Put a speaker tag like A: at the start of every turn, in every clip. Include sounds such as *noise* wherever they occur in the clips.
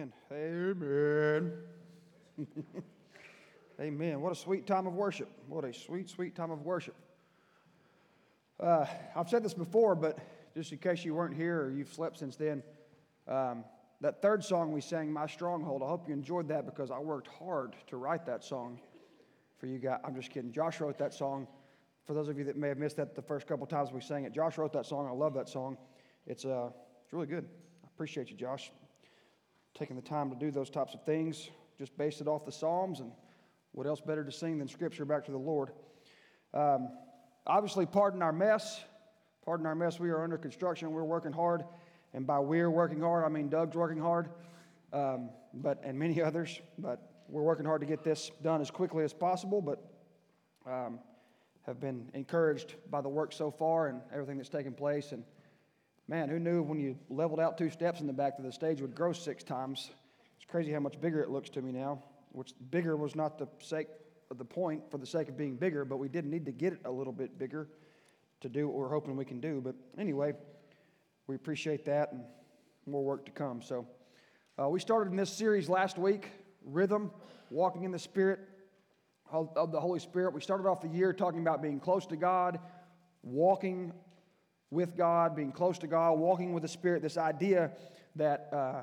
A: Amen. Amen. *laughs* Amen. What a sweet time of worship. What a sweet, sweet time of worship. Uh, I've said this before, but just in case you weren't here or you've slept since then, um, that third song we sang, My Stronghold, I hope you enjoyed that because I worked hard to write that song for you guys. I'm just kidding. Josh wrote that song. For those of you that may have missed that the first couple times we sang it, Josh wrote that song. I love that song. It's, uh, it's really good. I appreciate you, Josh taking the time to do those types of things, just based it off the Psalms, and what else better to sing than Scripture back to the Lord? Um, obviously, pardon our mess. Pardon our mess. We are under construction. We're working hard, and by we're working hard, I mean Doug's working hard, um, but and many *laughs* others. But we're working hard to get this done as quickly as possible. But um, have been encouraged by the work so far and everything that's taken place, and Man, who knew when you leveled out two steps in the back that the stage would grow six times? It's crazy how much bigger it looks to me now, which bigger was not the sake of the point for the sake of being bigger, but we did need to get it a little bit bigger to do what we're hoping we can do. But anyway, we appreciate that and more work to come. So uh, we started in this series last week, Rhythm, Walking in the Spirit of the Holy Spirit. We started off the year talking about being close to God, walking with God, being close to God, walking with the Spirit, this idea that uh,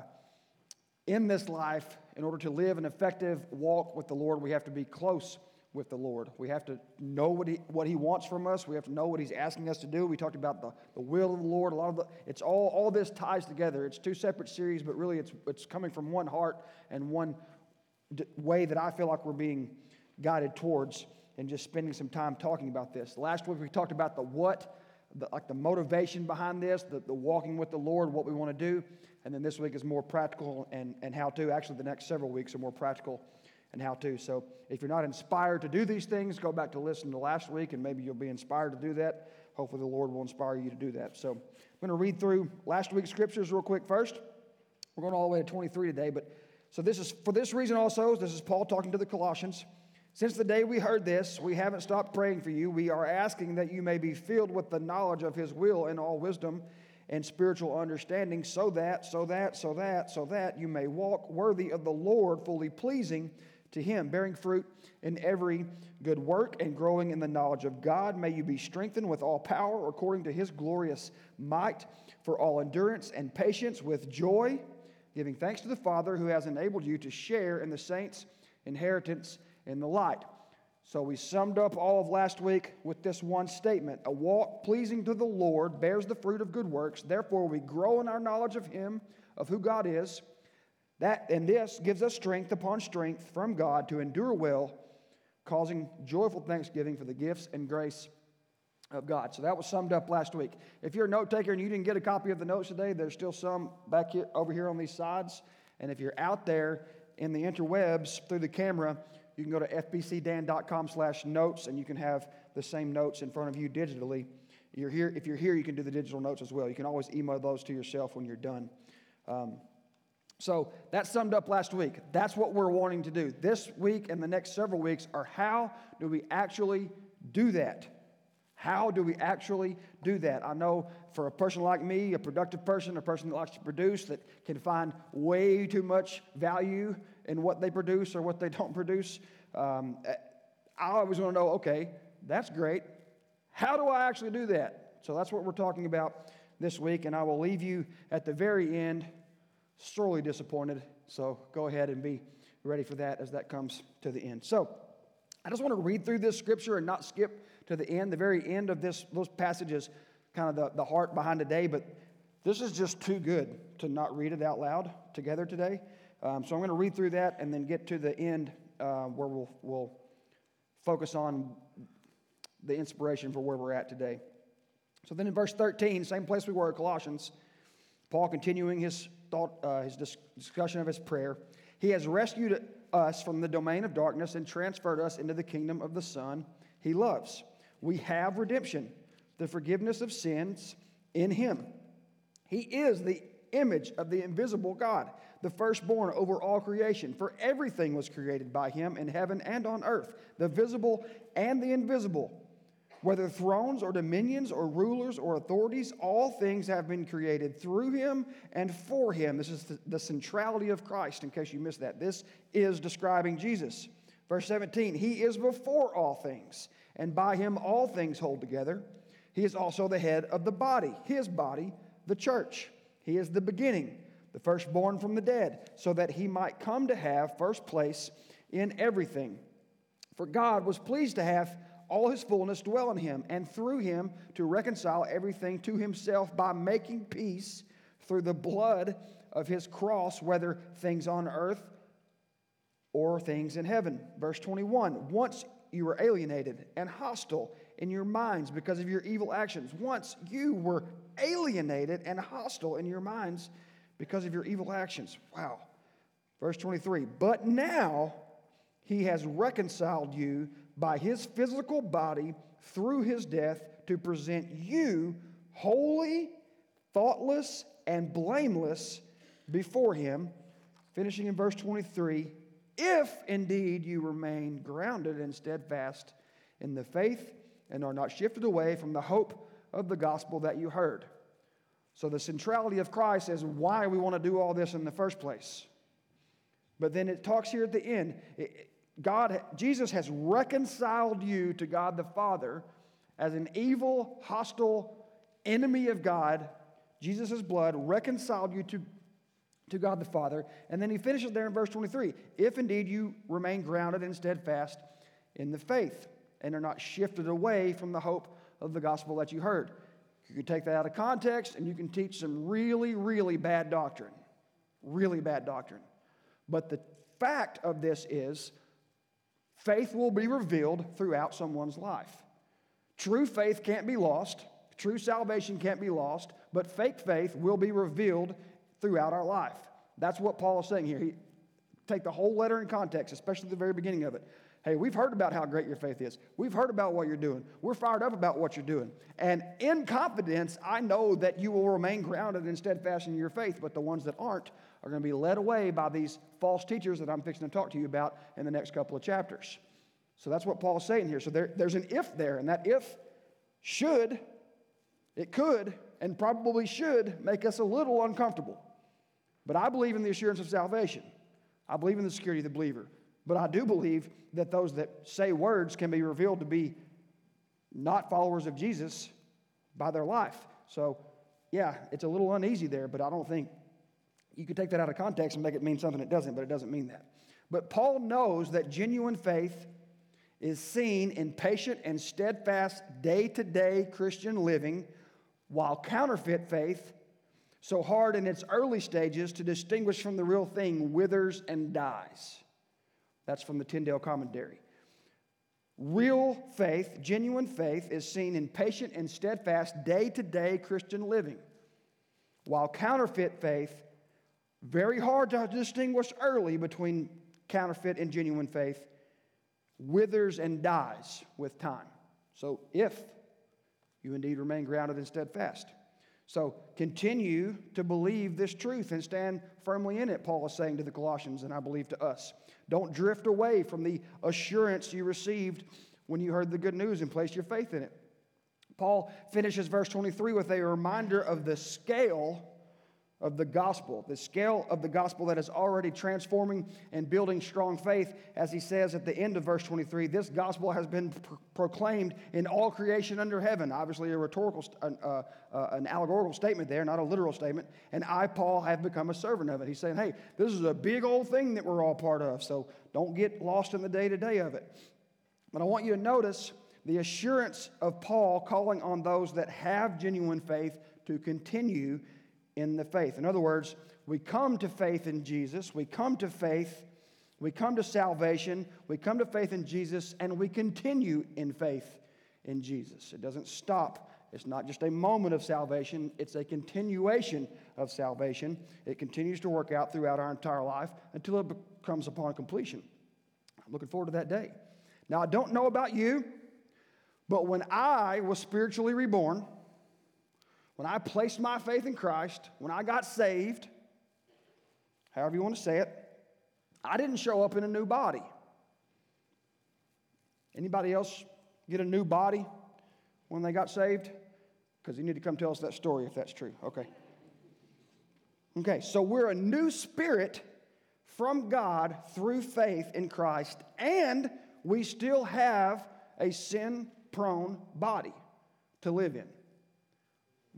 A: in this life, in order to live an effective walk with the Lord, we have to be close with the Lord. We have to know what he, what he wants from us. We have to know what He's asking us to do. We talked about the, the will of the Lord. A lot of the, it's all, all this ties together. It's two separate series, but really it's, it's coming from one heart and one d- way that I feel like we're being guided towards and just spending some time talking about this. Last week we talked about the what the, like the motivation behind this, the, the walking with the Lord, what we want to do. And then this week is more practical and, and how to. Actually, the next several weeks are more practical and how to. So if you're not inspired to do these things, go back to listen to last week and maybe you'll be inspired to do that. Hopefully, the Lord will inspire you to do that. So I'm going to read through last week's scriptures real quick first. We're going all the way to 23 today, but so this is for this reason also. This is Paul talking to the Colossians. Since the day we heard this, we haven't stopped praying for you. We are asking that you may be filled with the knowledge of His will and all wisdom and spiritual understanding, so that, so that, so that, so that you may walk worthy of the Lord, fully pleasing to Him, bearing fruit in every good work and growing in the knowledge of God. May you be strengthened with all power according to His glorious might, for all endurance and patience with joy, giving thanks to the Father who has enabled you to share in the saints' inheritance in the light. So we summed up all of last week with this one statement A walk pleasing to the Lord bears the fruit of good works. Therefore, we grow in our knowledge of Him, of who God is. That, and this gives us strength upon strength from God to endure well, causing joyful thanksgiving for the gifts and grace of God. So that was summed up last week. If you're a note taker and you didn't get a copy of the notes today, there's still some back here, over here on these sides. And if you're out there in the interwebs through the camera, you can go to fbcdan.com slash notes and you can have the same notes in front of you digitally. You're here, if you're here, you can do the digital notes as well. You can always email those to yourself when you're done. Um, so that summed up last week. That's what we're wanting to do. This week and the next several weeks are how do we actually do that? How do we actually do that? I know for a person like me, a productive person, a person that likes to produce, that can find way too much value in what they produce or what they *laughs* don't produce, um, I always want to know okay, that's great. How do I actually do that? So that's what we're talking about this week, and I will leave you at the very end sorely disappointed. So go ahead and be ready for that as that comes to the end. So I just want to read through this scripture and not skip to the end. The very end of this, those passages, kind of the, the heart behind today, but this is just too good to not read it out loud together today. Um, so I'm going to read through that and then get to the end uh, where we'll, we'll focus on the inspiration for where we're at today. So then in verse 13, same place we were, Colossians, Paul continuing his thought, uh, his discussion of his prayer. He has rescued us from the domain of darkness and transferred us into the kingdom of the Son he loves. We have redemption, the forgiveness of sins in him. He is the image of the invisible God, the firstborn over all creation. For everything was created by him in heaven and on earth, the visible and the invisible, whether thrones or dominions or rulers or authorities, all things have been created through him and for him. This is the, centrality of Christ, in case you missed that. This is describing Jesus. Verse 17 He is before all things, and by him all things hold together. He is also the head of the body, his body, the church. He is the beginning, the firstborn from the dead, so that he might come to have first place in everything. For God was pleased to have all his fullness dwell in him, and through him to reconcile everything to himself by making peace through the blood of his cross, whether things on earth or things in heaven. Verse 21 Once you were alienated and hostile in your minds because of your evil actions. Once you were alienated and hostile in your minds because of your evil actions. Wow. Verse 23 But now he has reconciled you by his physical body through his death to present you holy, thoughtless, and blameless before him. Finishing in verse 23 if indeed you remain grounded and steadfast in the faith and are not shifted away from the hope of the gospel that you heard. So, the centrality of Christ is why we want to do all this in the first place. But then it talks here at the end God, Jesus has reconciled you to God the Father as an evil, hostile enemy of God. Jesus' blood reconciled you to, to God the Father. And then he finishes there in verse 23 if indeed you remain grounded and steadfast in the faith and are not shifted away from the hope of the gospel that you heard. You can take that out of context and you can teach some really, really bad doctrine. Really bad doctrine. But the fact of this is faith will be revealed throughout someone's life. True faith can't be lost, true salvation can't be lost, but fake faith will be revealed throughout our life. That's what Paul is saying here. He, take the whole letter in context, especially the very beginning of it. Hey, we've heard about how great your faith is. We've heard about what you're doing. We're fired up about what you're doing. And in confidence, I know that you will remain grounded and steadfast in your faith, but the ones that aren't are going to be led away by these false teachers that I'm fixing to talk to you about in the next couple of chapters. So that's what Paul's saying here. So there, there's an if there, and that if should, it could, and probably should make us a little uncomfortable. But I believe in the assurance of salvation. I believe in the security of the believer. But I do believe that those that say words can be revealed to be not followers of Jesus by their life. So, yeah, it's a little uneasy there, but I don't think you could take that out of context and make it mean something it doesn't, but it doesn't mean that. But Paul knows that genuine faith is seen in patient and steadfast day to day Christian living, while counterfeit faith, so hard in its early stages to distinguish from the real thing, withers and dies. That's from the Tyndale Commentary. Real faith, genuine faith, is seen in patient and steadfast day to day Christian living, while counterfeit faith very hard to distinguish early between counterfeit and genuine faith, withers and dies with time. So if you indeed remain grounded and steadfast. So continue to believe this truth and stand firmly in it, Paul is saying to the Colossians, and I believe to us. Don't drift away from the assurance you received when you heard the good news and placed your faith in it. Paul finishes verse 23 with a reminder of the scale of the gospel, the scale of the gospel that is already transforming and building strong faith. As he says at the end of verse 23, this gospel has been proclaimed in all creation under heaven. Obviously, a rhetorical, uh, uh, an allegorical statement there, not a literal statement. And I, Paul, have become a servant of it. He's saying, hey, this is a big old thing that we're all part of, so don't get lost in the day to day of it. But I want you to notice the assurance of Paul calling on those that have genuine faith to continue in the faith. In other words, we come to faith in Jesus, we come to faith, we come to salvation, we come to faith in Jesus, and we continue in faith in Jesus. It doesn't stop. It's not just a moment of salvation, it's a continuation of salvation. It continues to work out throughout our entire life until it comes upon completion. I'm looking forward to that day. Now, I don't know about you, but when I was spiritually reborn, when I placed my faith in Christ, when I got saved, however you want to say it, I didn't show up in a new body. Anybody else get a new body when they got saved? Because you need to come tell us that story if that's true. Okay. Okay, so we're a new spirit from God through faith in Christ, and we still have a sin prone body to live in.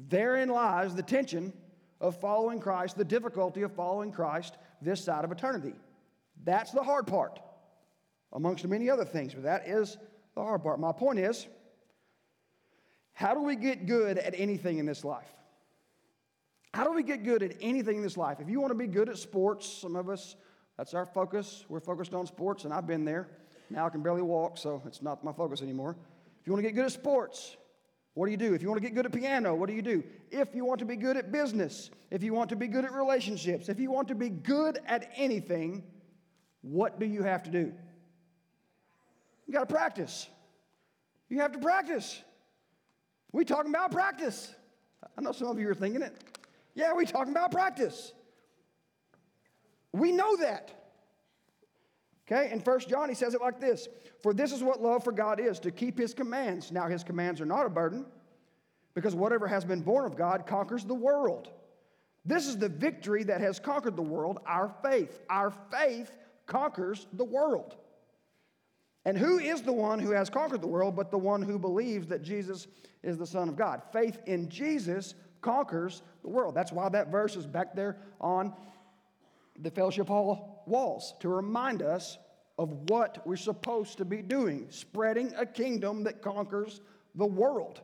A: Therein lies the tension of following Christ, the difficulty of following Christ this side of eternity. That's the hard part, amongst many other things, but that is the hard part. My point is how do we get good at anything in this life? How do we get good at anything in this life? If you want to be good at sports, some of us, that's our focus. We're focused on sports, and I've been there. Now I can barely walk, so it's not my focus anymore. If you want to get good at sports, what do you do? If you want to get good at piano, what do you do? If you want to be good at business, if you want to be good at relationships, if you want to be good at anything, what do you have to do? You got to practice. You have to practice. We talking about practice. I know some of you are thinking it. Yeah, we talking about practice. We know that. Okay, in First John, he says it like this For this is what love for God is, to keep his commands. Now, his commands are not a burden, because whatever has been born of God conquers the world. This is the victory that has conquered the world, our faith. Our faith conquers the world. And who is the one who has conquered the world but the one who believes that Jesus is the Son of God? Faith in Jesus conquers the world. That's why that verse is back there on the fellowship hall walls to remind us of what we're supposed to be doing, spreading a kingdom that conquers the world.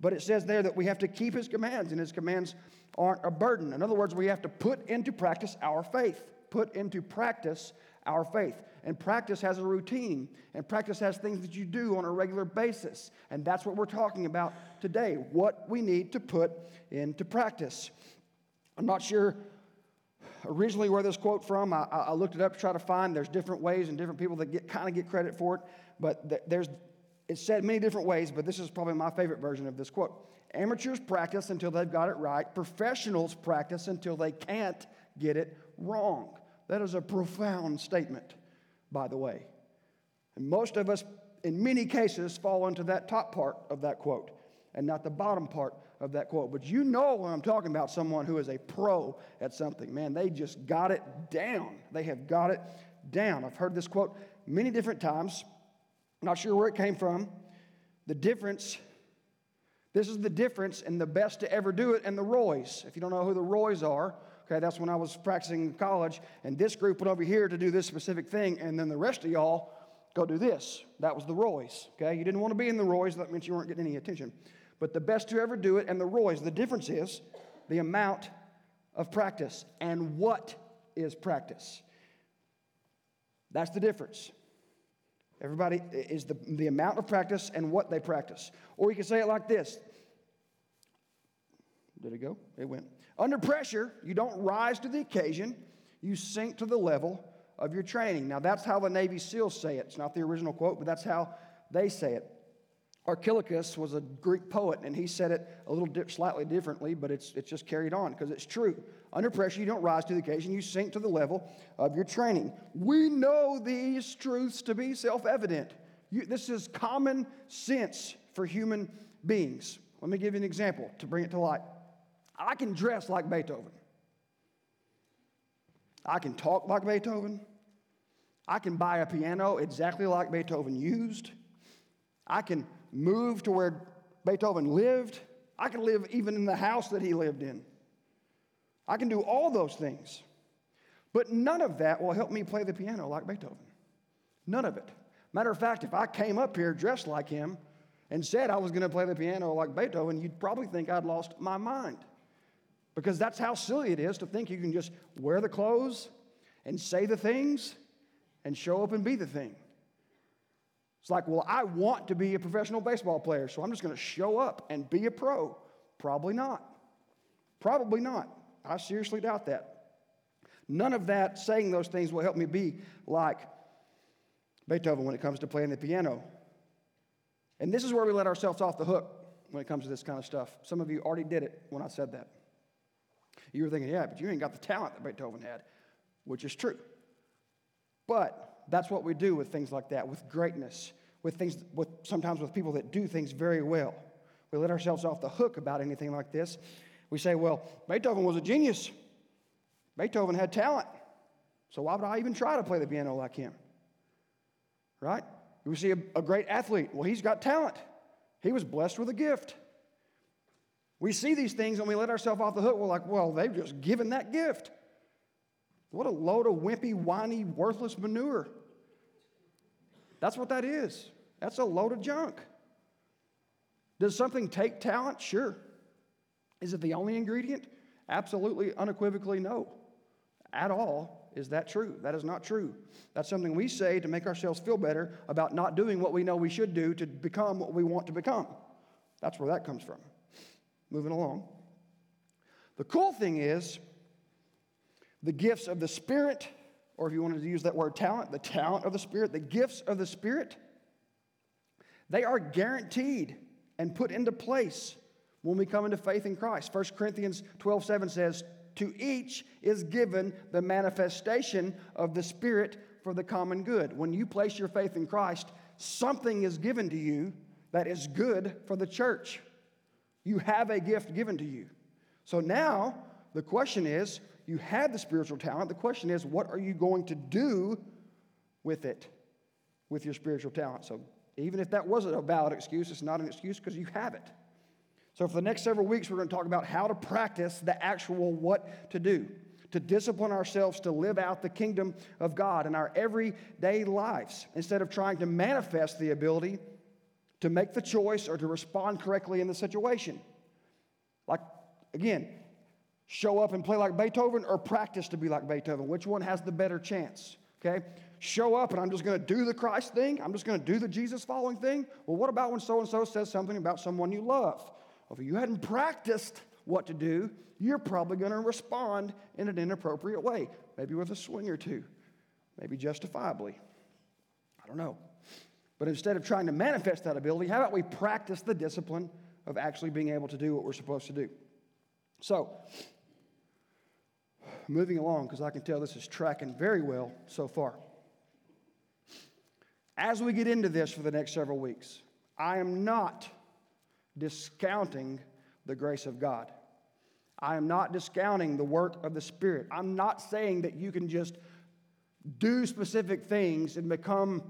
A: But it says there that we have to keep his commands, and his commands aren't a burden. In other words, we have to put into practice our faith, put into practice our faith. And practice has a routine, and practice has things that you do on a regular basis. And that's what we're talking about today what we need to put into practice. I'm not sure originally where this quote from. I, I, looked it up to try to find. There's different ways and different people that get kind of get credit for it, but th- there's it's said many different ways. But this is probably my favorite version of this quote. Amateurs practice until they've got it right. Professionals practice until they can't get it wrong. That is a profound statement, by the way. And most of us, in many cases, fall into that top part of that quote and not the bottom part of that quote. But you know when I'm talking about someone who is a pro at something. Man, they just got it down. They have got it down. I've heard this quote many different times. Not sure where it came from. The difference, this is the difference in the best to ever do it and the Roys. If you don't know who the Roys are, okay, that's when I was practicing in college, and this group went over here to do this specific thing, and then the rest of y'all go do this. That was the Roys, okay? You didn't want to be in the Roys, that means you weren't getting any attention but the best to ever do it and the Roys. The difference is the amount of practice and what is practice. That's the difference. Everybody is the, the amount of practice and what they practice. Or you can say it like this. Did it go? It went. Under pressure, you don't rise to the occasion, you sink to the level of your training. Now, that's how the Navy SEALs say it. It's not the original quote, but that's how they say it. Archilochus was a Greek poet, and he said it a little di- slightly differently, but it's, it's just carried on because it's true. Under pressure, you don't rise to the occasion, you sink to the level of your training. We know these truths to be self evident. This is common sense for human beings. Let me give you an example to bring it to light. I can dress like Beethoven, I can talk like Beethoven, I can buy a piano exactly like Beethoven used. I can move to where Beethoven lived. I can live even in the house that he lived in. I can do all those things. But none of that will help me play the piano like Beethoven. None of it. Matter of fact, if I came up here dressed like him and said I was going to play the piano like Beethoven, you'd probably think I'd lost my mind. Because that's how silly it is to think you can just wear the clothes and say the things and show up and be the thing. It's like, well, I want to be a professional baseball player, so I'm just going to show up and be a pro. Probably not. Probably not. I seriously doubt that. None of that, saying those things, will help me be like Beethoven when it comes to playing the piano. And this is where we let ourselves off the hook when it comes to this kind of stuff. Some of you already did it when I said that. You were thinking, yeah, but you ain't got the talent that Beethoven had, which is true. But that's what we do with things like that, with greatness. with things, with, sometimes with people that do things very well. We let ourselves off the hook about anything like this. We say, well, Beethoven was a genius. Beethoven had talent. So why would I even try to play the piano like him? Right? We see a, a great athlete. Well, he's got talent. He was blessed with a gift. We see these things and we let ourselves off the hook. We're like, well, they've just given that gift. What a load of wimpy, whiny, worthless manure. That's what that is. That's a load of junk. Does something take talent? Sure. Is it the only ingredient? Absolutely, unequivocally, no. At all, is that true? That is not true. That's something we say to make ourselves feel better about not doing what we know we should do to become what we want to become. That's where that comes from. Moving along. The cool thing is, the gifts of the Spirit, or if you wanted to use that word talent, the talent of the Spirit, the gifts of the Spirit, they are guaranteed and put into place when we come into faith in Christ. 1 Corinthians 12 7 says, To each is given the manifestation of the Spirit for the common good. When you place your faith in Christ, something is given to you that is good for the church. You have a gift given to you. So now the question is you have the spiritual talent. The question is, what are you going to do with it, with your spiritual talent? So even if that wasn't a valid excuse, it's not an excuse because you have it. So for the next several weeks, we're going to talk about how to practice the actual what to do, to discipline ourselves to live out the kingdom of God in our everyday lives instead of trying to manifest the ability to make the choice or to respond correctly in the situation. Like, again, show up and play like Beethoven or practice to be like Beethoven? Which one has the better chance? Okay? Show up and I'm just going to do the Christ thing. I'm just going to do the Jesus following thing. Well, what about when so and so says something about someone you love? If you hadn't practiced what to do, you're probably going to respond in an inappropriate way, maybe with a swing or two, maybe justifiably. I don't know. But instead of trying to manifest that ability, how about we practice the discipline of actually being able to do what we're supposed to do? So, moving along, because I can tell this is tracking very well so far. As we get into this for the next several weeks, I am not discounting the grace of God. I am not discounting the work of the Spirit. I'm not saying that you can just do specific things and become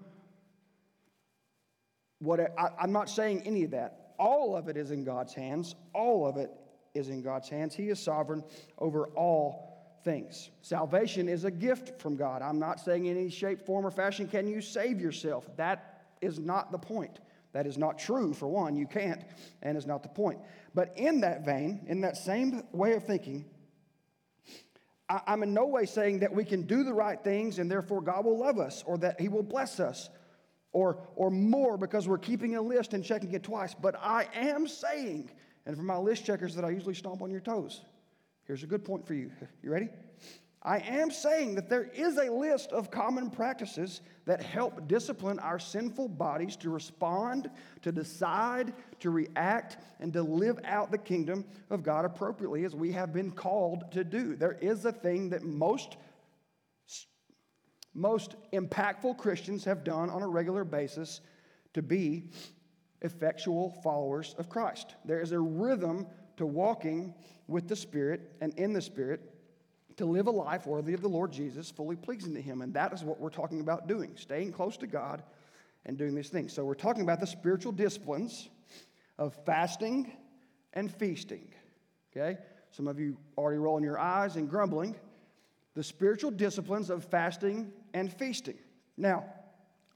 A: what I, I'm not saying any of that. All of it is in God's hands. All of it is in God's hands. He is sovereign over all things. Salvation is a gift from God. I'm not saying in any shape, form, or fashion can you save yourself. That is not the point. That is not true, for one. You can't, and is not the point. But in that vein, in that same way of thinking, I'm in no way saying that we can do the right things and therefore God will love us or that He will bless us or, or more because we're keeping a list and checking it twice. But I am saying, and for my list checkers that I usually stomp on your toes, Here's a good point for you. You ready? I am saying that there is a list of common practices that help discipline our sinful bodies to respond, to decide, to react, and to live out the kingdom of God appropriately as we have been called to do. There is a thing that most most impactful Christians have done on a regular basis to be effectual followers of Christ. There is a rhythm to walking with the Spirit and in the Spirit to live a life worthy of the Lord Jesus, fully pleasing to Him. And that is what we're talking about doing, staying close to God and doing these things. So we're talking about the spiritual disciplines of fasting and feasting. Okay? Some of you already rolling your eyes and grumbling. The spiritual disciplines of fasting and feasting. Now,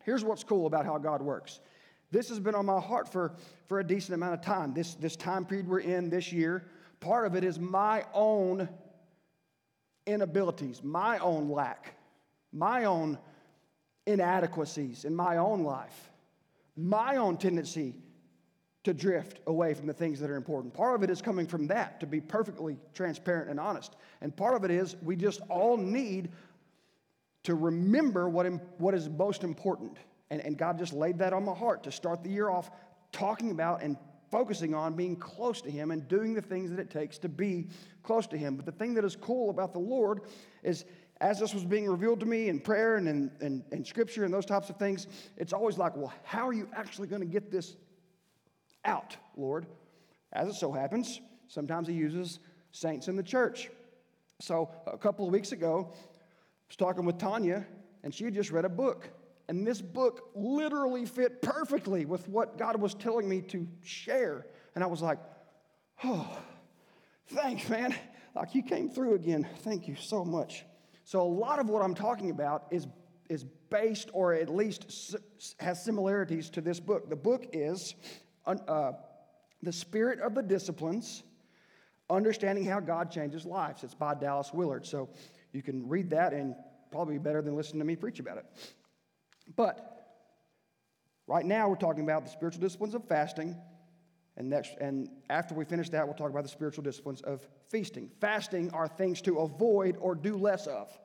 A: here's what's cool about how God works. This has been on my heart for, for a decent amount of time. This, this time period we're in this year, part of it is my own inabilities, my own lack, my own inadequacies in my own life, my own tendency to drift away from the things that are important. Part of it is coming from that, to be perfectly transparent and honest. And part of it is we just all need to remember what, what is most important. And, and God just laid that on my heart to start the year off talking about and focusing on being close to Him and doing the things that it takes to be close to Him. But the thing that is cool about the Lord is as this was being revealed to me in prayer and in, in, in scripture and those types of things, it's always like, well, how are you actually going to get this out, Lord? As it so happens, sometimes He uses saints in the church. So a couple of weeks ago, I was talking with Tanya, and she had just read a book. And this book literally fit perfectly with what God was telling me to share. And I was like, oh, thanks, man. Like you came through again. Thank you so much. So, a lot of what I'm talking about is, is based or at least has similarities to this book. The book is uh, The Spirit of the Disciplines Understanding How God Changes Lives. It's by Dallas Willard. So, you can read that and probably better than listen to me preach about it. But right now, we're talking about the spiritual disciplines of fasting. And, next, and after we finish that, we'll talk about the spiritual disciplines of feasting. Fasting are things to avoid or do less of.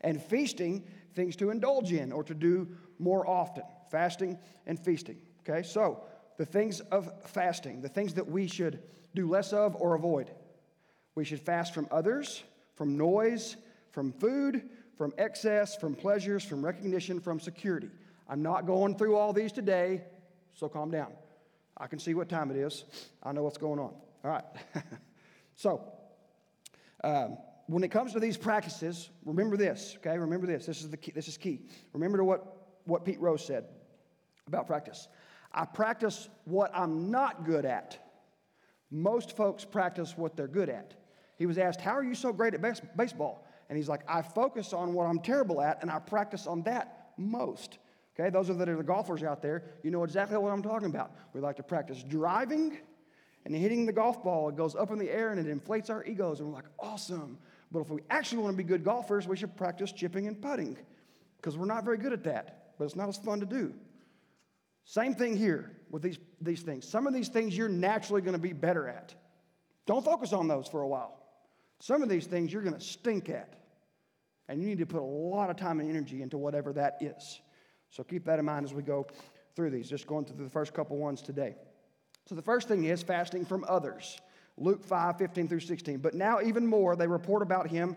A: And feasting, things to indulge in or to do more often. Fasting and feasting. Okay, so the things of fasting, the things that we should do less of or avoid. We should fast from others, from noise, from food, from excess, from pleasures, from recognition, from security. I'm not going through all these today, so calm down. I can see what time it is. I know what's going on. All right. *laughs* so, um, when it comes to these practices, remember this, okay? Remember this. This is, the key, this is key. Remember what, what Pete Rose said about practice. I practice what I'm not good at. Most folks practice what they're good at. He was asked, How are you so great at base- baseball? And he's like, I focus on what I'm terrible at and I practice on that most. Okay, those are that are the golfers out there, you know exactly what I'm talking about. We like to practice driving and hitting the golf ball. It goes up in the air and it inflates our egos, and we're like, awesome. But if we actually want to be good golfers, we should practice chipping and putting because we're not very good at that, but it's not as fun to do. Same thing here with these, these things. Some of these things you're naturally going to be better at. Don't focus on those for a while. Some of these things you're going to stink at. And you need to put a lot of time and energy into whatever that is. So keep that in mind as we go through these, just going through the first couple ones today. So the first thing is fasting from others. Luke 5, 15 through 16. But now, even more, they report about him,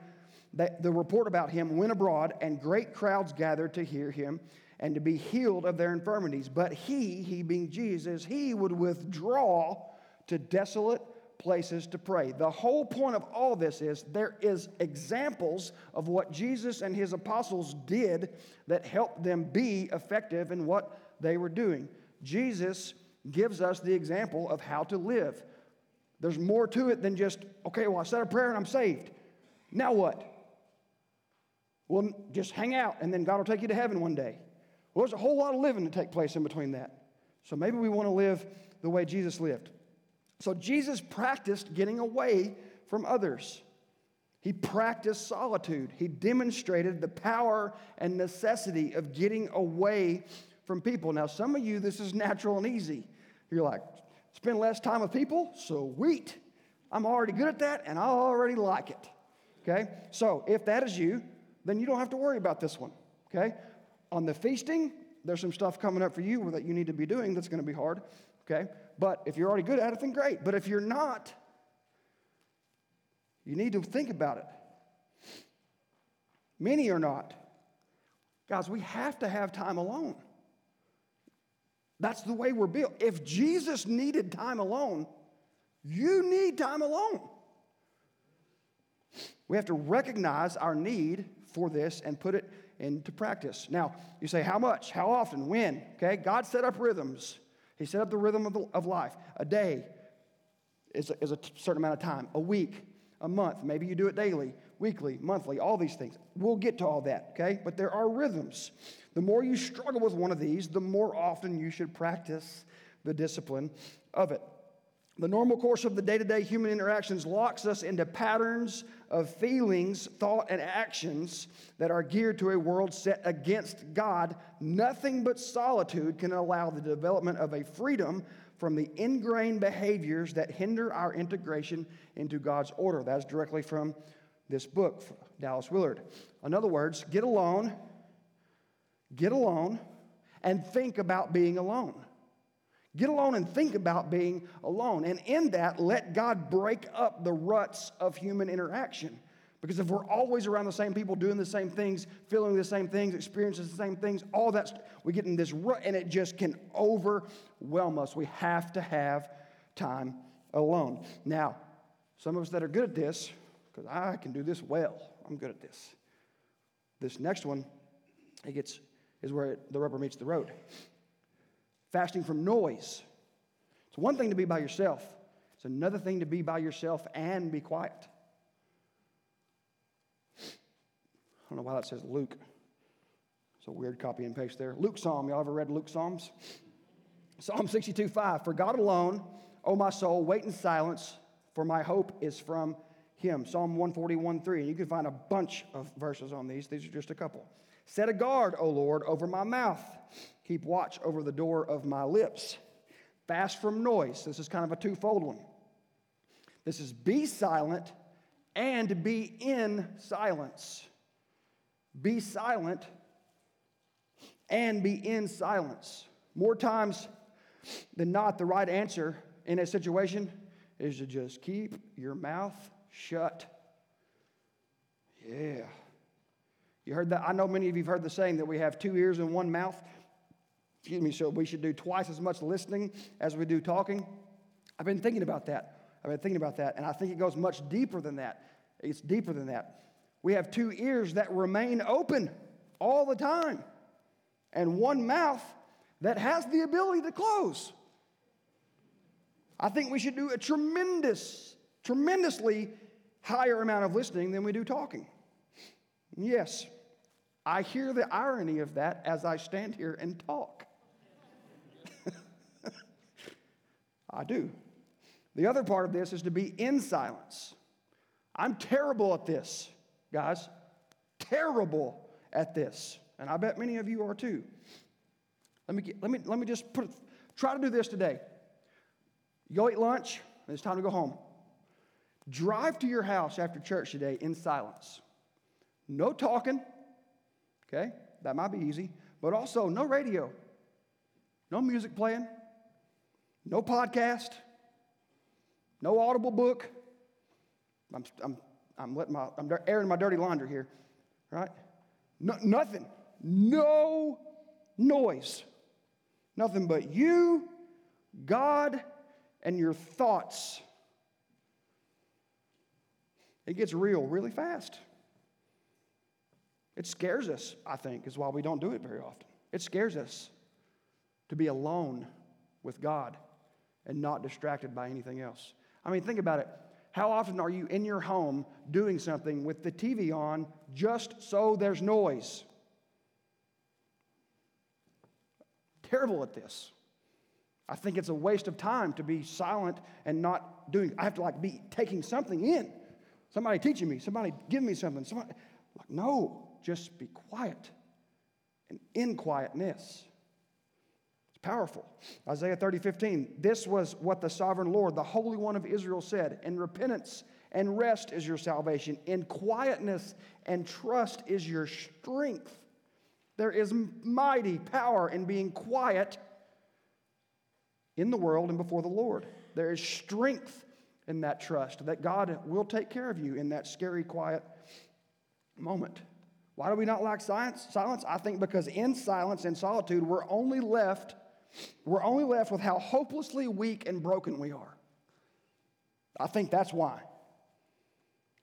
A: that the report about him went abroad, and great crowds gathered to hear him and to be healed of their infirmities. But he, he being Jesus, he would withdraw to desolate places to pray. The whole point of all this is there is examples of what Jesus and his apostles did that helped them be effective in what they were doing. Jesus gives us the example of how to live. There's more to it than just, okay, well, I said a prayer and I'm saved. Now what? Well, just hang out and then God will take you to heaven one day. Well, there's a whole lot of living to take place in between that. So maybe we want to live the way Jesus lived. So Jesus practiced getting away from others. He practiced solitude. He demonstrated the power and necessity of getting away from people. Now, some of you, this is natural and easy. You're like, spend less time with people? Sweet. I'm already good at that and I already like it. Okay? So, if that is you, then you don't have to worry about this one. Okay? On the feasting, there's some stuff coming up for you that you need to be doing that's going to be hard. Okay? But if you're already good at it, then great. But if you're not, you need to think about it. Many are not. Guys, we have to have time alone. That's the way we're built. If Jesus needed time alone, you need time alone. We have to recognize our need for this and put it into practice. Now, you say, how much? How often? When? Okay, God set up rhythms. He set up the rhythm of, the, of life. A day is a, is a certain amount of time, a week, a month. Maybe you do it daily, weekly, monthly, all these things. We'll get to all that, okay? But there are rhythms. The more you struggle with one of these, the more often you should practice the discipline of it. The normal course of the day to day human interactions locks us into patterns of feelings, thought, and actions that are geared to a world set against God. Nothing but solitude can allow the development of a freedom from the ingrained behaviors that hinder our integration into God's order. That's directly from this book, Dallas Willard. In other words, get alone, get alone, and think about being alone. Get alone and think about being alone. And in that, let God break up the ruts of human interaction. Because if we're always around the same people, doing the same things, feeling the same things, experiencing the same things, all that, we get in this rut and it just can overwhelm us. We have to have time alone. Now, some of us that are good at this, because I can do this well, I'm good at this. This next one, it gets, is where it, the rubber meets the road. Fasting from noise. It's one thing to be by yourself, it's another thing to be by yourself and be quiet. I don't know why that says Luke. It's a weird copy and paste there. Luke Psalm. Y'all ever read Luke Psalms? Psalm 62 5. For God alone, O my soul, wait in silence, for my hope is from him. Psalm 141 3. And you can find a bunch of verses on these. These are just a couple. Set a guard, O Lord, over my mouth. Keep watch over the door of my lips. Fast from noise. This is kind of a twofold one. This is be silent and be in silence. Be silent and be in silence. More times than not, the right answer in a situation is to just keep your mouth shut. Yeah. You heard that? I know many of you have heard the saying that we have two ears and one mouth. Excuse me, so we should do twice as much listening as we do talking. I've been thinking about that. I've been thinking about that, and I think it goes much deeper than that. It's deeper than that. We have two ears that remain open all the time, and one mouth that has the ability to close. I think we should do a tremendous, tremendously higher amount of listening than we do talking. Yes, I hear the irony of that as I stand here and talk. *laughs* I do. The other part of this is to be in silence. I'm terrible at this, guys. Terrible at this. And I bet many of you are too. Let me, get, let me, let me just put, try to do this today. You go eat lunch, and it's time to go home. Drive to your house after church today in silence. No talking, okay? That might be easy, but also no radio, no music playing, no podcast, no audible book. I'm, I'm, I'm, letting my, I'm airing my dirty laundry here, right? No, nothing. No noise. Nothing but you, God, and your thoughts. It gets real really fast. It scares us, I think, is why we don't do it very often. It scares us to be alone with God and not distracted by anything else. I mean, think about it. How often are you in your home doing something with the TV on just so there's noise? Terrible at this. I think it's a waste of time to be silent and not doing. I have to like be taking something in. Somebody teaching me, somebody giving me something. Somebody, like, no, just be quiet and in quietness It's powerful. Isaiah 30, 15. This was what the sovereign Lord, the Holy One of Israel, said In repentance and rest is your salvation, in quietness and trust is your strength. There is mighty power in being quiet in the world and before the Lord. There is strength in that trust that God will take care of you in that scary, quiet moment. Why do we not like science, silence? I think because in silence and solitude, we're only left we're only left with how hopelessly weak and broken we are. I think that's why.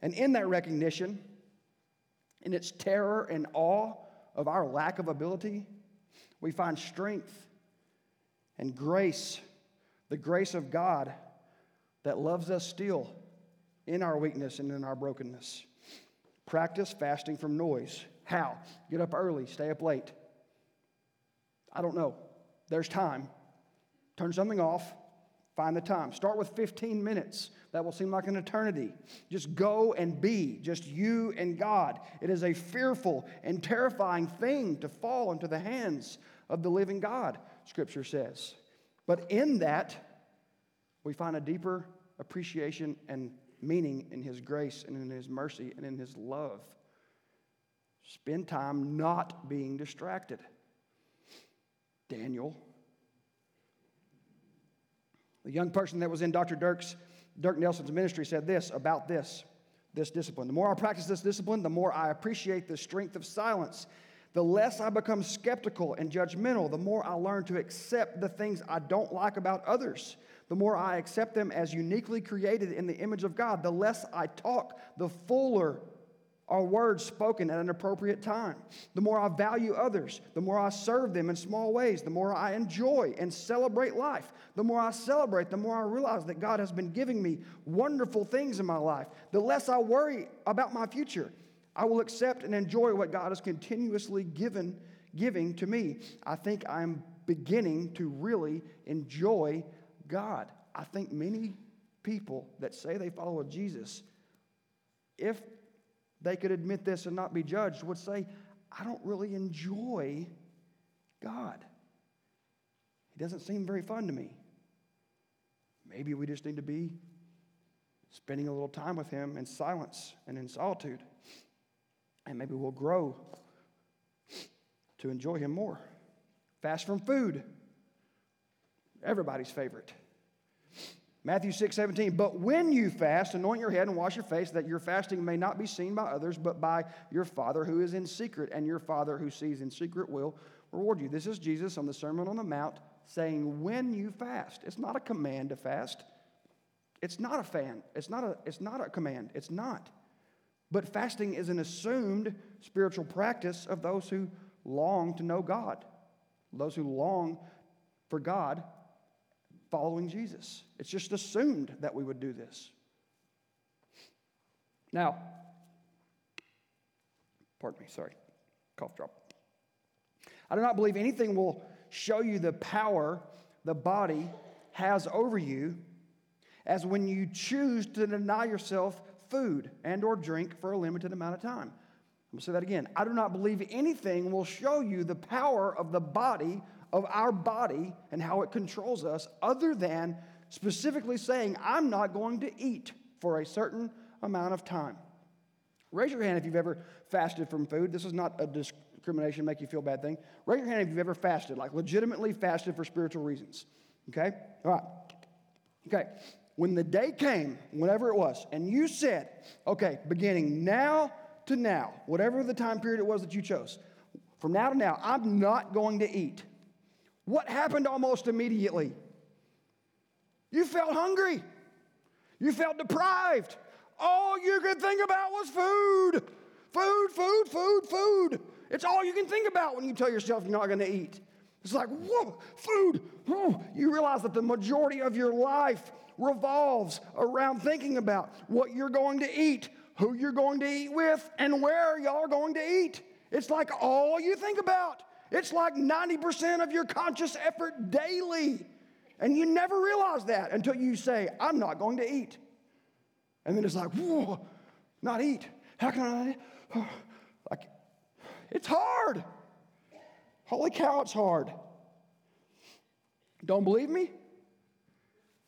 A: And in that recognition, in its terror and awe of our lack of ability, we find strength and grace, the grace of God that loves us still in our weakness and in our brokenness. Practice fasting from noise. How? Get up early, stay up late. I don't know. There's time. Turn something off, find the time. Start with 15 minutes. That will seem like an eternity. Just go and be, just you and God. It is a fearful and terrifying thing to fall into the hands of the living God, Scripture says. But in that, we find a deeper appreciation and meaning in His grace and in His mercy and in His love. Spend time not being distracted. Daniel. The young person that was in Dr. Dirk's, Dirk Nelson's ministry said this about this this discipline. The more I practice this discipline, the more I appreciate the strength of silence. The less I become skeptical and judgmental, the more I learn to accept the things I don't like about others. The more I accept them as uniquely created in the image of God, the less I talk, the fuller are words spoken at an appropriate time. The more I value others, the more I serve them in small ways, the more I enjoy and celebrate life. The more I celebrate, the more I realize that God has been giving me wonderful things in my life. The less I worry about my future. I will accept and enjoy what God has continuously given giving to me. I think I'm beginning to really enjoy God. I think many people that say they follow Jesus, if they could admit this and not be judged, would say, I don't really enjoy God. He doesn't seem very fun to me. Maybe we just need to be spending a little time with Him in silence and in solitude. And maybe we'll grow to enjoy Him more. Fast from food, everybody's favorite. Matthew 6, 17. But when you fast, anoint your head and wash your face, that your fasting may not be seen by others, but by your Father who is in secret, and your Father who sees in secret will reward you. This is Jesus on the Sermon on the Mount saying, when you fast. It's not a command to fast. It's not a fan. It's not a, it's not a command. It's not. But fasting is an assumed spiritual practice of those who long to know God, those who long for God following Jesus. It's just assumed that we would do this. Now, pardon me, sorry, cough drop. I do not believe anything will show you the power the body has over you as when you choose to deny yourself food and or drink for a limited amount of time. I'm going to say that again. I do not believe anything will show you the power of the body of our body and how it controls us, other than specifically saying, I'm not going to eat for a certain amount of time. Raise your hand if you've ever fasted from food. This is not a discrimination, make you feel bad thing. Raise your hand if you've ever fasted, like legitimately fasted for spiritual reasons. Okay? All right. Okay. When the day came, whenever it was, and you said, okay, beginning now to now, whatever the time period it was that you chose, from now to now, I'm not going to eat. What happened almost immediately? You felt hungry. You felt deprived. All you could think about was food. Food, food, food, food. It's all you can think about when you tell yourself you're not going to eat. It's like, whoa, food. You realize that the majority of your life revolves around thinking about what you're going to eat, who you're going to eat with, and where y'all are going to eat. It's like all you think about. It's like 90% of your conscious effort daily. And you never realize that until you say, I'm not going to eat. And then it's like, whoa, not eat. How can I? Eat? *sighs* Like, it's hard. Holy cow, it's hard. Don't believe me?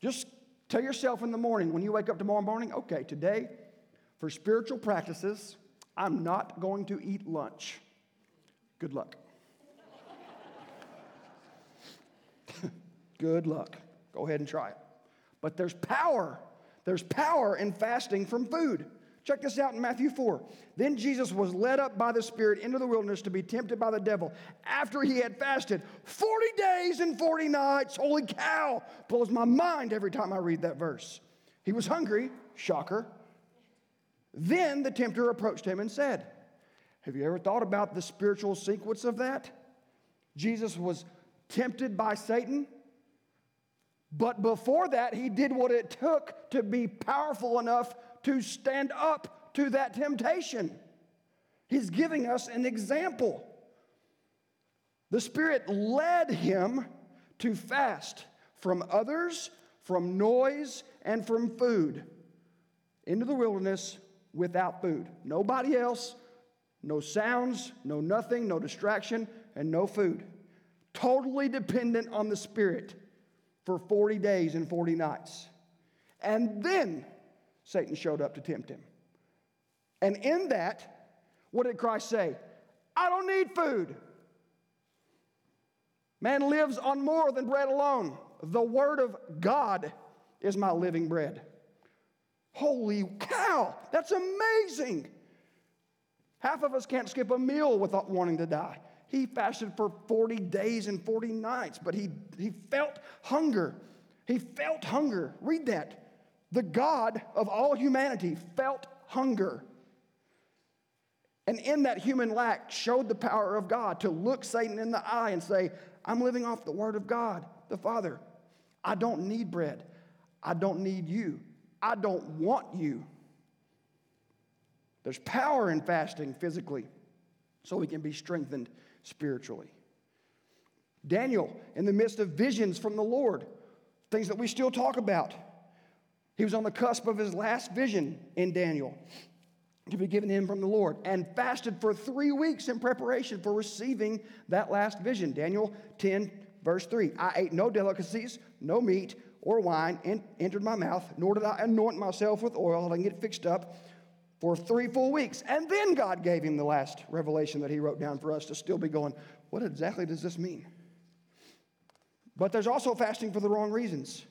A: Just tell yourself in the morning when you wake up tomorrow morning, okay, today, for spiritual practices, I'm not going to eat lunch. Good luck. Good luck. Go ahead and try it. But there's power. There's power in fasting from food. Check this out in Matthew 4. Then Jesus was led up by the Spirit into the wilderness to be tempted by the devil after he had fasted 40 days and 40 nights. Holy cow! Blows my mind every time I read that verse. He was hungry, shocker. Then the tempter approached him and said, Have you ever thought about the spiritual sequence of that? Jesus was tempted by Satan. But before that, he did what it took to be powerful enough to stand up to that temptation. He's giving us an example. The Spirit led him to fast from others, from noise, and from food into the wilderness without food. Nobody else, no sounds, no nothing, no distraction, and no food. Totally dependent on the Spirit for 40 days and 40 nights. And then Satan showed up to tempt him. And in that, what did Christ say? I don't need food. Man lives on more than bread alone. The Word of God is my living bread. Holy cow, that's amazing. Half of us can't skip a meal without wanting to die. He fasted for 40 days and 40 nights, but he, he felt hunger. He felt hunger. Read that. The God of all humanity felt hunger. And in that human lack, showed the power of God to look Satan in the eye and say, I'm living off the word of God, the Father. I don't need bread. I don't need you. I don't want you. There's power in fasting physically so we can be strengthened spiritually. Daniel, in the midst of visions from the Lord, things that we still talk about, he was on the cusp of his last vision in Daniel to be given him from the Lord and fasted for three weeks in preparation for receiving that last vision. Daniel 10, verse 3 I ate no delicacies, no meat or wine entered my mouth, nor did I anoint myself with oil and get fixed up for three full weeks. And then God gave him the last revelation that he wrote down for us to still be going, what exactly does this mean? But there's also fasting for the wrong reasons.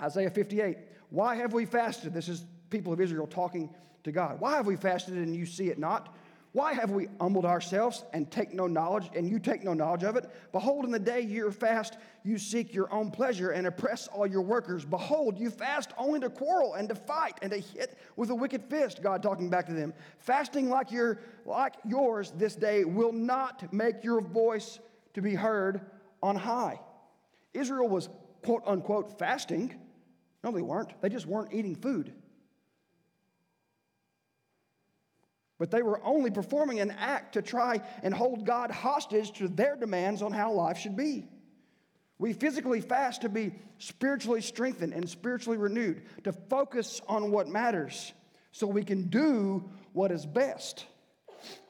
A: Isaiah 58. Why have we fasted? This is people of Israel talking to God. Why have we fasted and you see it not? Why have we humbled ourselves and take no knowledge, and you take no knowledge of it? Behold, in the day you fast, you seek your own pleasure and oppress all your workers. Behold, you fast only to quarrel and to fight and to hit with a wicked fist. God talking back to them. Fasting like your like yours this day will not make your voice to be heard on high. Israel was quote unquote fasting. No, they weren't. They just weren't eating food. But they were only performing an act to try and hold God hostage to their demands on how life should be. We physically fast to be spiritually strengthened and spiritually renewed, to focus on what matters so we can do what is best.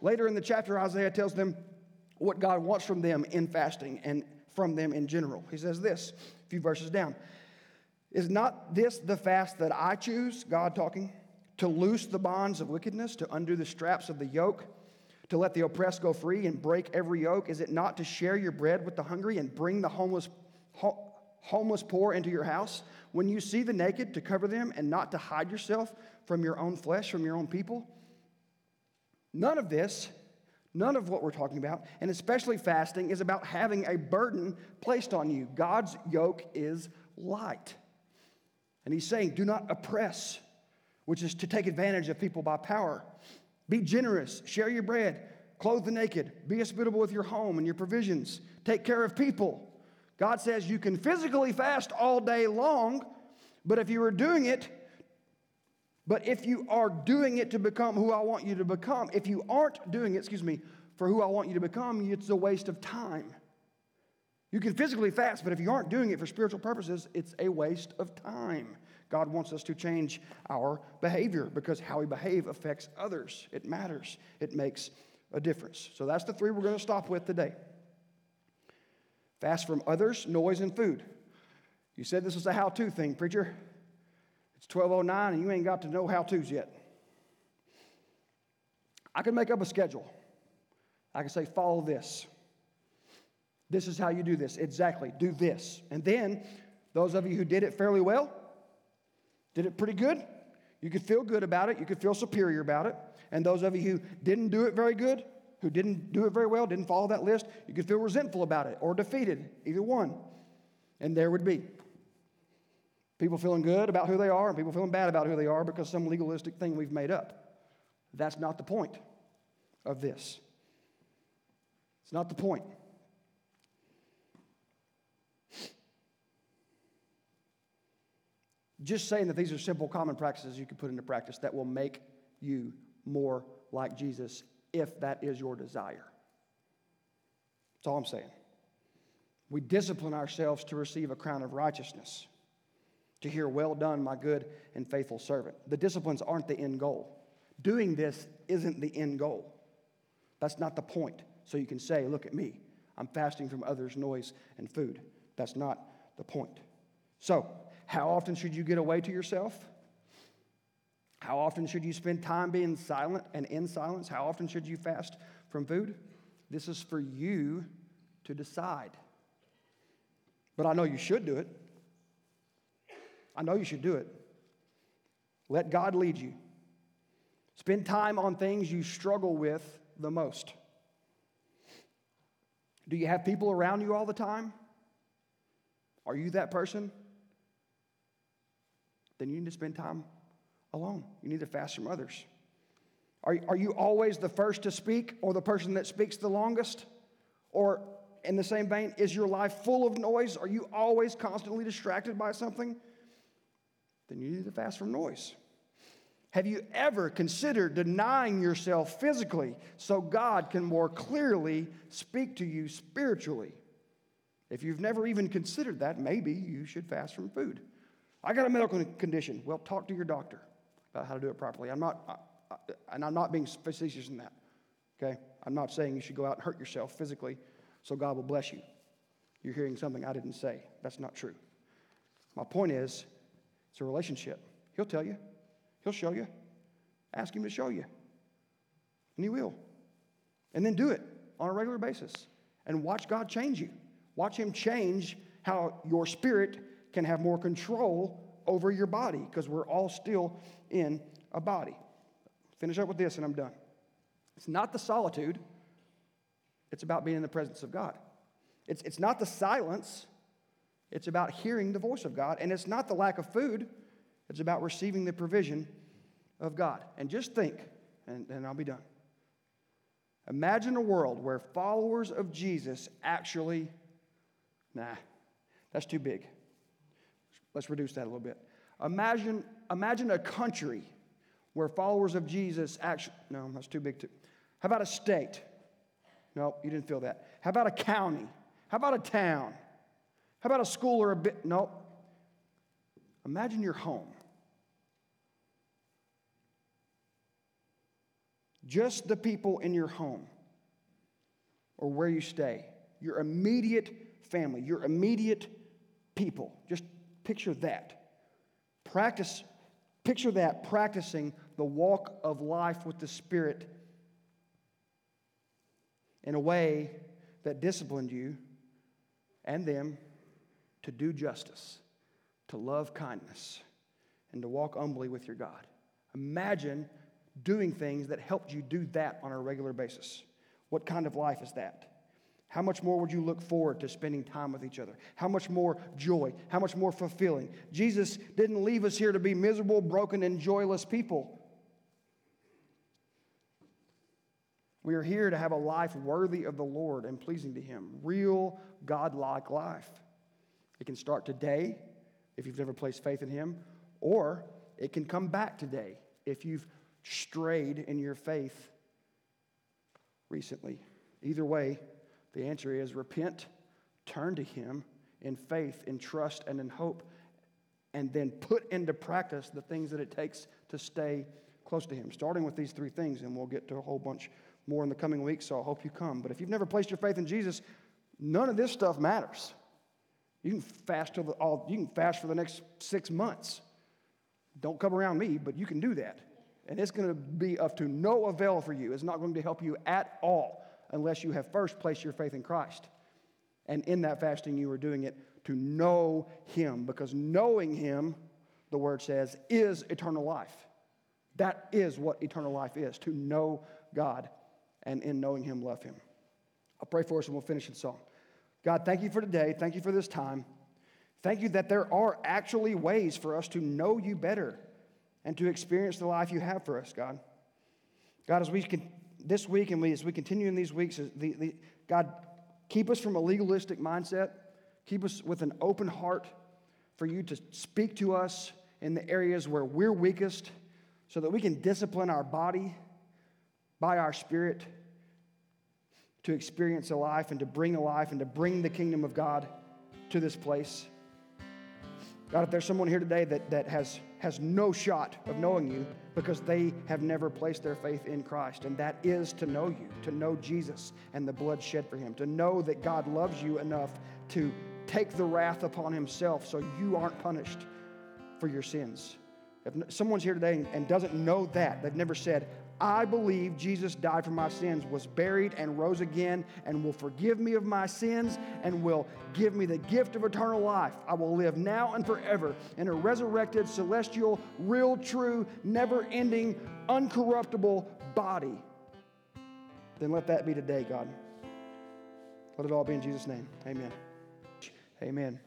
A: Later in the chapter, Isaiah tells them what God wants from them in fasting and from them in general. He says this a few verses down Is not this the fast that I choose? God talking to loose the bonds of wickedness, to undo the straps of the yoke, to let the oppressed go free and break every yoke? Is it not to share your bread with the hungry and bring the homeless, ho- homeless poor into your house? When you see the naked, to cover them and not to hide yourself from your own flesh, from your own people? None of this, none of what we're talking about, and especially fasting, is about having a burden placed on you. God's yoke is light. And he's saying, do not oppress which is to take advantage of people by power. Be generous, share your bread, clothe the naked, be hospitable with your home and your provisions, take care of people. God says you can physically fast all day long, but if you are doing it, but if you are doing it to become who I want you to become, if you aren't doing it, excuse me, for who I want you to become, it's a waste of time. You can physically fast, but if you aren't doing it for spiritual purposes, it's a waste of time. God wants us to change our behavior because how we behave affects others. It matters, it makes a difference. So that's the three we're going to stop with today fast from others, noise, and food. You said this was a how to thing, preacher. It's 1209 and you ain't got to know how to's yet. I can make up a schedule. I can say, follow this. This is how you do this. Exactly. Do this. And then, those of you who did it fairly well, did it pretty good. You could feel good about it. You could feel superior about it. And those of you who didn't do it very good, who didn't do it very well, didn't follow that list, you could feel resentful about it or defeated, either one. And there would be people feeling good about who they are and people feeling bad about who they are because some legalistic thing we've made up. That's not the point of this. It's not the point. Just saying that these are simple, common practices you can put into practice that will make you more like Jesus if that is your desire. That's all I'm saying. We discipline ourselves to receive a crown of righteousness, to hear, Well done, my good and faithful servant. The disciplines aren't the end goal. Doing this isn't the end goal. That's not the point. So you can say, Look at me. I'm fasting from others' noise and food. That's not the point. So, how often should you get away to yourself? How often should you spend time being silent and in silence? How often should you fast from food? This is for you to decide. But I know you should do it. I know you should do it. Let God lead you. Spend time on things you struggle with the most. Do you have people around you all the time? Are you that person? Then you need to spend time alone. You need to fast from others. Are, are you always the first to speak or the person that speaks the longest? Or, in the same vein, is your life full of noise? Are you always constantly distracted by something? Then you need to fast from noise. Have you ever considered denying yourself physically so God can more clearly speak to you spiritually? If you've never even considered that, maybe you should fast from food. I got a medical condition. Well, talk to your doctor about how to do it properly. I'm not, I, I, and I'm not being facetious in that. Okay, I'm not saying you should go out and hurt yourself physically, so God will bless you. You're hearing something I didn't say. That's not true. My point is, it's a relationship. He'll tell you. He'll show you. Ask Him to show you. And He will. And then do it on a regular basis and watch God change you. Watch Him change how your spirit can have more control over your body because we're all still in a body. Finish up with this and I'm done. It's not the solitude, it's about being in the presence of God. It's, it's not the silence, it's about hearing the voice of God. And it's not the lack of food, it's about receiving the provision of God. And just think, and, and I'll be done. Imagine a world where followers of Jesus actually, nah, that's too big. Let's reduce that a little bit. Imagine, imagine a country where followers of Jesus actually, no, that's too big too. How about a state? No, you didn't feel that. How about a county? How about a town? How about a school or a bit? No. Imagine your home. Just the people in your home or where you stay, your immediate family, your immediate people. Just picture that. Practice, picture that practicing the walk of life with the Spirit in a way that disciplined you and them to do justice, to love kindness, and to walk humbly with your God. Imagine doing things that helped you do that on a regular basis. What kind of life is that? How much more would you look forward to spending time with each other? How much more joy? How much more fulfilling? Jesus didn't leave us here to be miserable, broken, and joyless people. We are here to have a life worthy of the Lord and pleasing to Him. Real, God-like life. It can start today if you've never placed faith in Him, or it can come back today if you've strayed in your faith recently. Either way, the answer is repent, turn to Him in faith, in trust, and in hope, and then put into practice the things that it takes to stay close to Him. Starting with these three things, and we'll get to a whole bunch more in the coming weeks, so I hope you come. But if you've never placed your faith in Jesus, none of this stuff matters. You can fast till the, all, you can fast for the next six months. Don't come around me, but you can do that. And it's going to be of to no avail for you. It's not going to help you at all unless you have first placed your faith in Christ. And in that fasting, you are doing it to know Him, because knowing Him, the word says, is eternal life. That is what eternal life is to know God and in knowing Him, love Him. I'll pray for us and we'll finish the song. God, thank you for today. Thank you for this time. Thank you that there are actually ways for us to know you better and to experience the life you have for us, God. God, as we can, this week and we, as we continue in these weeks, the, the, God, keep us from a legalistic mindset. Keep us with an open heart for you to speak to us in the areas where we're weakest so that we can discipline our body by our spirit to experience a life and to bring a life and to bring the kingdom of God to this place. God, if there's someone here today that, that has, has no shot of knowing you because they have never placed their faith in Christ, and that is to know you, to know Jesus and the blood shed for him, to know that God loves you enough to take the wrath upon himself so you aren't punished for your sins. if someone's here today and, doesn't know that, they've never said, I believe Jesus died for my sins, was buried, and rose again, and will forgive me of my sins, and will give me the gift of eternal life. I will live now and forever in a resurrected, celestial, real, true, never ending, uncorruptible body. Then let that be today, God. Let it all be in Jesus' name. Amen. Amen.